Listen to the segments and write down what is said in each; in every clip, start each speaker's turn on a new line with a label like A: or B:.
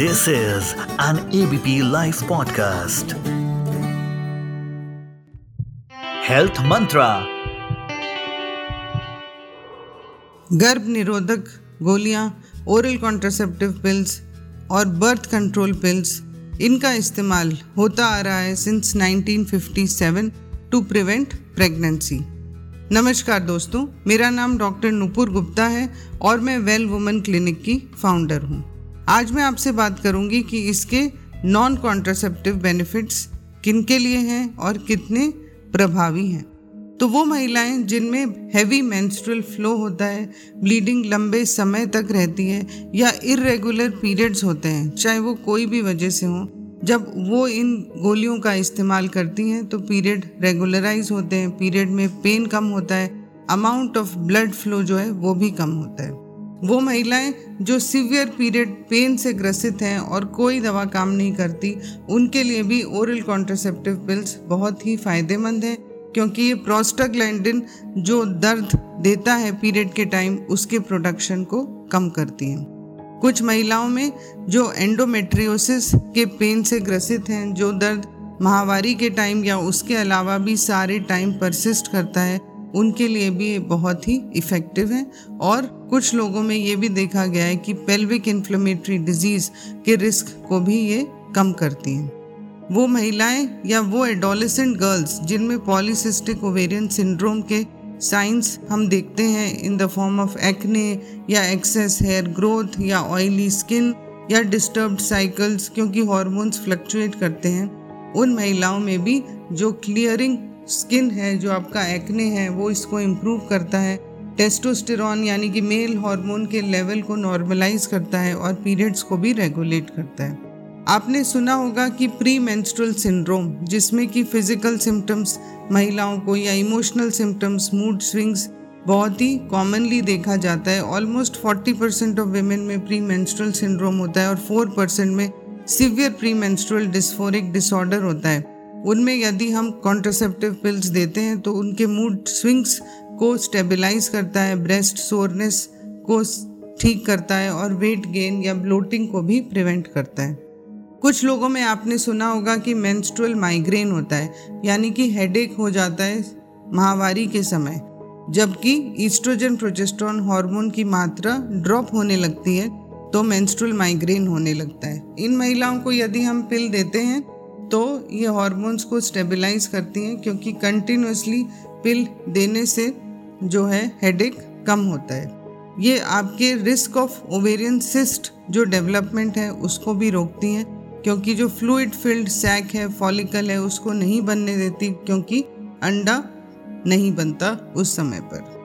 A: This is an ABP Life podcast. Health Mantra.
B: गर्भ निरोधक गोलियाँ ओरल कॉन्ट्रासेप्टिव पिल्स और बर्थ कंट्रोल पिल्स इनका इस्तेमाल होता आ रहा है सिंस 1957 टू प्रिवेंट प्रेगनेंसी नमस्कार दोस्तों, मेरा नाम डॉक्टर नुपुर गुप्ता है और मैं वेल वुमेन क्लिनिक की फाउंडर हूँ आज मैं आपसे बात करूँगी कि इसके नॉन कॉन्ट्रासेप्टिव बेनिफिट्स किन के लिए हैं और कितने प्रभावी हैं। तो वो महिलाएँ जिनमें हैवी मेंस्ट्रुअल फ्लो होता है ब्लीडिंग लंबे समय तक रहती है या इरेगुलर पीरियड्स होते हैं, चाहे वो कोई भी वजह से हो, जब वो इन गोलियों का इस्तेमाल करती हैं तो पीरियड रेगुलराइज होते हैं पीरियड में पेन कम होता है अमाउंट ऑफ़ ब्लड फ्लो जो है वो भी कम होता है। वो महिलाएँ जो सीवियर पीरियड पेन से ग्रसित हैं और कोई दवा काम नहीं करती, उनके लिए भी ओरल कॉन्ट्रासेप्टिव पिल्स बहुत ही फ़ायदेमंद हैं, क्योंकि ये प्रोस्टाग्लैंडिन जो दर्द देता है पीरियड के टाइम उसके प्रोडक्शन को कम करती हैं। कुछ महिलाओं में जो एंडोमेट्रियोसिस के पेन से ग्रसित हैं, जो दर्द महावारी के टाइम या उसके अलावा भी सारे टाइम परसिस्ट करता है उनके लिए भी बहुत ही इफ़ेक्टिव है। और कुछ लोगों में ये भी देखा गया है कि पेल्विक इन्फ्लेमेटरी डिज़ीज़ के रिस्क को भी ये कम करती हैं। वो महिलाएँ या वो एडोलेसेंट गर्ल्स जिनमें पॉलीसिस्टिक ओवेरियन सिंड्रोम के साइंस हम देखते हैं in the form of acne या एक्सेस हेयर ग्रोथ या ऑयली स्किन या डिस्टर्ब्ड साइकिल्स क्योंकि हॉर्मोन्स फ्लक्चुएट करते हैं, उन महिलाओं में भी जो क्लियरिंग स्किन है, जो आपका एक्ने है, वो इसको इम्प्रूव करता है। टेस्टोस्टेरॉन यानी कि मेल हार्मोन के लेवल को नॉर्मलाइज करता है और पीरियड्स को भी रेगुलेट करता है। आपने सुना होगा कि प्री मेंस्ट्रुअल सिंड्रोम जिसमें कि फ़िज़िकल सिम्टम्स महिलाओं को या इमोशनल सिम्टम्स मूड स्विंग्स बहुत ही कॉमनली देखा जाता है। ऑलमोस्ट 40 परसेंट ऑफ़ वेमेन में प्री मेंस्ट्रुअल सिंड्रोम होता है और 4 परसेंट में severe premenstrual dysphoric disorder होता है। उनमें यदि हम कॉन्ट्रासेप्टिव पिल्स देते हैं तो उनके मूड स्विंग्स को स्टेबलाइज करता है ब्रेस्ट सोरनेस को ठीक करता है और वेट गेन या ब्लोटिंग को भी प्रिवेंट करता है। कुछ लोगों में आपने सुना होगा कि मेंस्ट्रुअल माइग्रेन होता है, यानी कि हेडेक हो जाता है महावारी के समय, जबकि ईस्ट्रोजन प्रोजेस्ट्रॉन हार्मोन की मात्रा ड्रॉप होने लगती है तो मेंस्ट्रुअल माइग्रेन होने लगता है। इन महिलाओं को यदि हम पिल देते हैं तो ये हॉर्मोन्स को स्टेबलाइज करती हैं क्योंकि कंटिन्यूसली पिल देने से जो है हेडेक कम होता है। ये आपके रिस्क ऑफ़ ओवेरियन सिस्ट जो डेवलपमेंट है, उसको भी रोकती हैं क्योंकि जो फ्लूइड फिल्ड सैक है फॉलिकल है, उसको नहीं बनने देती क्योंकि अंडा नहीं बनता उस समय पर।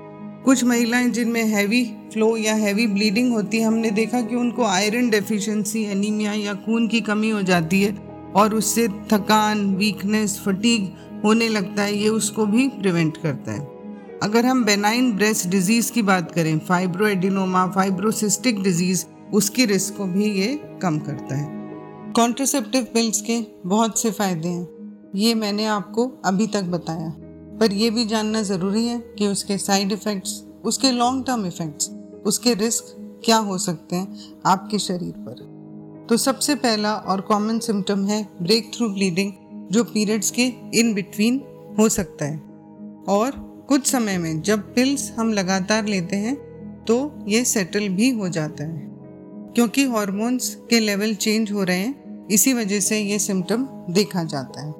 B: कुछ महिलाएँ जिनमें हैवी फ्लो या हैवी ब्लीडिंग होती है, हमने देखा कि उनको आयरन डेफिशिएंसी एनीमिया या खून की कमी हो जाती है। और उससे थकान वीकनेस फटीग होने लगता है, ये उसको भी प्रिवेंट करता है। अगर हम बेनाइन ब्रेस्ट डिज़ीज़ की बात करें फाइब्रो एडिनोमा फाइब्रोसिस्टिक डिज़ीज़ उसकी रिस्क को भी ये कम करता है। कॉन्ट्रासेप्टिव पिल्स के बहुत से फ़ायदे हैं, ये मैंने आपको अभी तक बताया। पर यह भी जानना ज़रूरी है कि उसके साइड इफ़ेक्ट्स उसके लॉन्ग टर्म इफ़ेक्ट्स उसके रिस्क क्या हो सकते हैं आपके शरीर पर। तो सबसे पहला और कॉमन सिम्टम है ब्रेक थ्रू ब्लीडिंग जो पीरियड्स के इन बिटवीन हो सकता है। और कुछ समय में जब पिल्स हम लगातार लेते हैं तो ये सेटल भी हो जाता है। क्योंकि हॉर्मोन्स के लेवल चेंज हो रहे हैं, इसी वजह से ये सिम्टम देखा जाता है।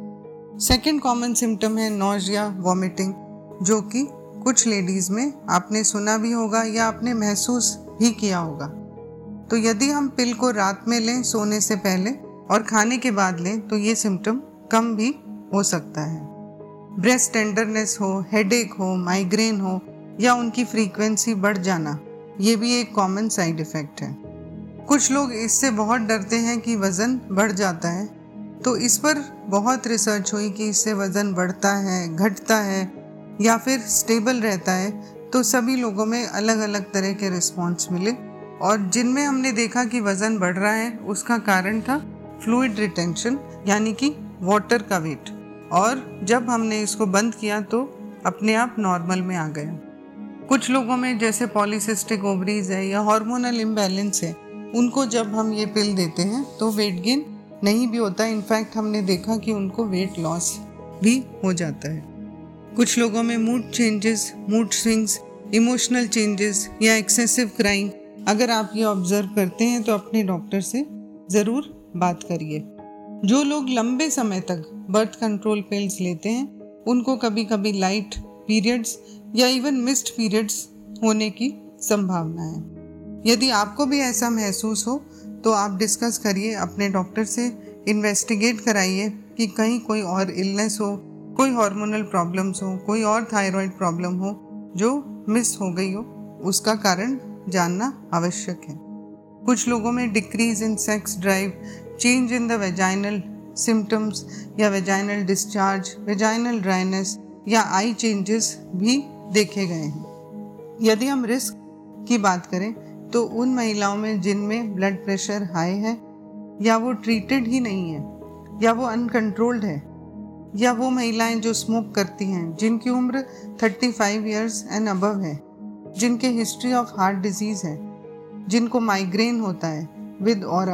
B: सेकेंड कॉमन सिम्टम है नोजिया वॉमिटिंग जो कि कुछ लेडीज़ में आपने सुना भी होगा या आपने महसूस भी किया होगा। तो यदि हम पिल को रात में लें, सोने से पहले, और खाने के बाद लें तो ये सिम्टम कम भी हो सकता है। ब्रेस्ट टेंडरनेस हो हेडेक हो माइग्रेन हो, या उनकी फ्रीक्वेंसी बढ़ जाना, ये भी एक कॉमन साइड इफ़ेक्ट है। कुछ लोग इससे बहुत डरते हैं कि वज़न बढ़ जाता है तो इस पर बहुत रिसर्च हुई कि इससे वज़न बढ़ता है, घटता है, या फिर स्टेबल रहता है तो सभी लोगों में अलग अलग तरह के रिस्पॉन्स मिले। और जिनमें हमने देखा कि वज़न बढ़ रहा है, उसका कारण था फ्लूड रिटेंशन यानी कि वाटर का वेट और जब हमने इसको बंद किया तो अपने आप नॉर्मल में आ गया। कुछ लोगों में जैसे पॉलीसिस्टिक ओवरीज है या हार्मोनल इम्बैलेंस है, उनको जब हम ये पिल देते हैं तो वेट गेन नहीं भी होता। इनफैक्ट हमने देखा कि उनको वेट लॉस भी हो जाता है। कुछ लोगों में mood changes mood swings emotional changes या एक्सेसिव क्राइम अगर आप ये ऑब्ज़र्व करते हैं तो अपने डॉक्टर से ज़रूर बात करिए। जो लोग लंबे समय तक बर्थ कंट्रोल पिल्स लेते हैं, उनको कभी कभी लाइट पीरियड्स या इवन मिस्ड पीरियड्स होने की संभावना है। यदि आपको भी ऐसा महसूस हो तो आप डिस्कस करिए, अपने डॉक्टर से इन्वेस्टिगेट कराइए कि कहीं कोई और इलनेस हो, कोई हार्मोनल प्रॉब्लम्स हो, कोई और थायराइड प्रॉब्लम हो, जो मिस हो गई हो, उसका कारण जानना आवश्यक है। कुछ लोगों में decrease in sex drive change in the vaginal symptoms या वेजाइनल डिस्चार्ज वेजाइनल ड्राइनेस या आई चेंजेस भी देखे गए हैं। यदि हम रिस्क की बात करें तो उन महिलाओं में जिनमें ब्लड प्रेशर हाई है, या वो ट्रीटेड ही नहीं है, या वो अनकंट्रोल्ड है, या वो महिलाएँ जो स्मोक करती हैं, जिनकी उम्र 35 फाइव ईयर्स एंड अबव है जिनके हिस्ट्री ऑफ़ हार्ट डिज़ीज़ है, जिनको माइग्रेन होता है विद और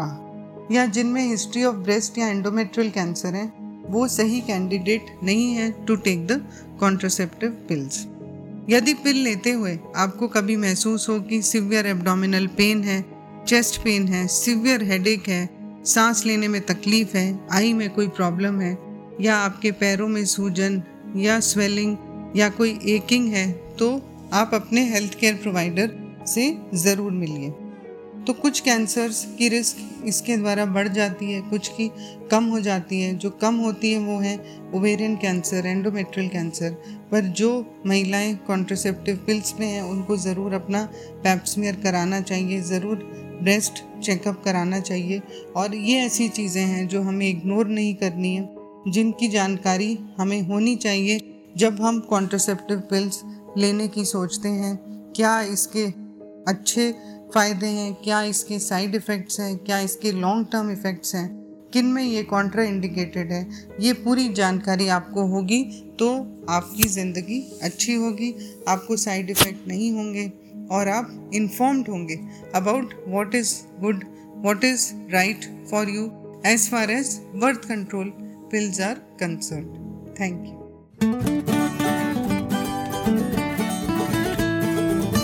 B: या जिनमें हिस्ट्री ऑफ़ ब्रेस्ट या एंडोमेट्रियल कैंसर है, वो सही कैंडिडेट नहीं है to take the contraceptive pills यदि पिल लेते हुए आपको कभी महसूस हो कि सिवियर एब्डोमिनल पेन है चेस्ट पेन है सिवियर हेडेक है, सांस लेने में तकलीफ़ है, आई में कोई प्रॉब्लम है, या आपके पैरों में सूजन, या स्वेलिंग या कोई एकिंग है तो आप अपने हेल्थ केयर प्रोवाइडर से ज़रूर मिलिए। तो कुछ कैंसर्स की रिस्क इसके द्वारा बढ़ जाती है, कुछ की कम हो जाती है। जो कम होती है वो है ओवेरियन कैंसर एंडोमेट्रियल कैंसर पर जो महिलाएँ कॉन्ट्रोसेप्टिव पिल्स में हैं, उनको ज़रूर अपना पैप्समियर कराना चाहिए, ज़रूर ब्रेस्ट चेकअप कराना चाहिए। और ये ऐसी चीज़ें हैं जो हमें इग्नोर नहीं करनी है, जिनकी जानकारी हमें होनी चाहिए जब हम कॉन्ट्रोसेप्टिव पिल्स लेने की सोचते हैं, क्या इसके अच्छे फ़ायदे हैं, क्या इसके साइड इफ़ेक्ट्स हैं, क्या इसके लॉन्ग टर्म इफ़ेक्ट्स हैं, किन में ये कॉन्ट्रा इंडिकेटेड है, ये पूरी जानकारी आपको होगी तो आपकी ज़िंदगी अच्छी होगी, आपको साइड इफ़ेक्ट नहीं होंगे और आप इन्फॉर्म्ड होंगे about what is good what is right for you as far as birth control pills are concern thank you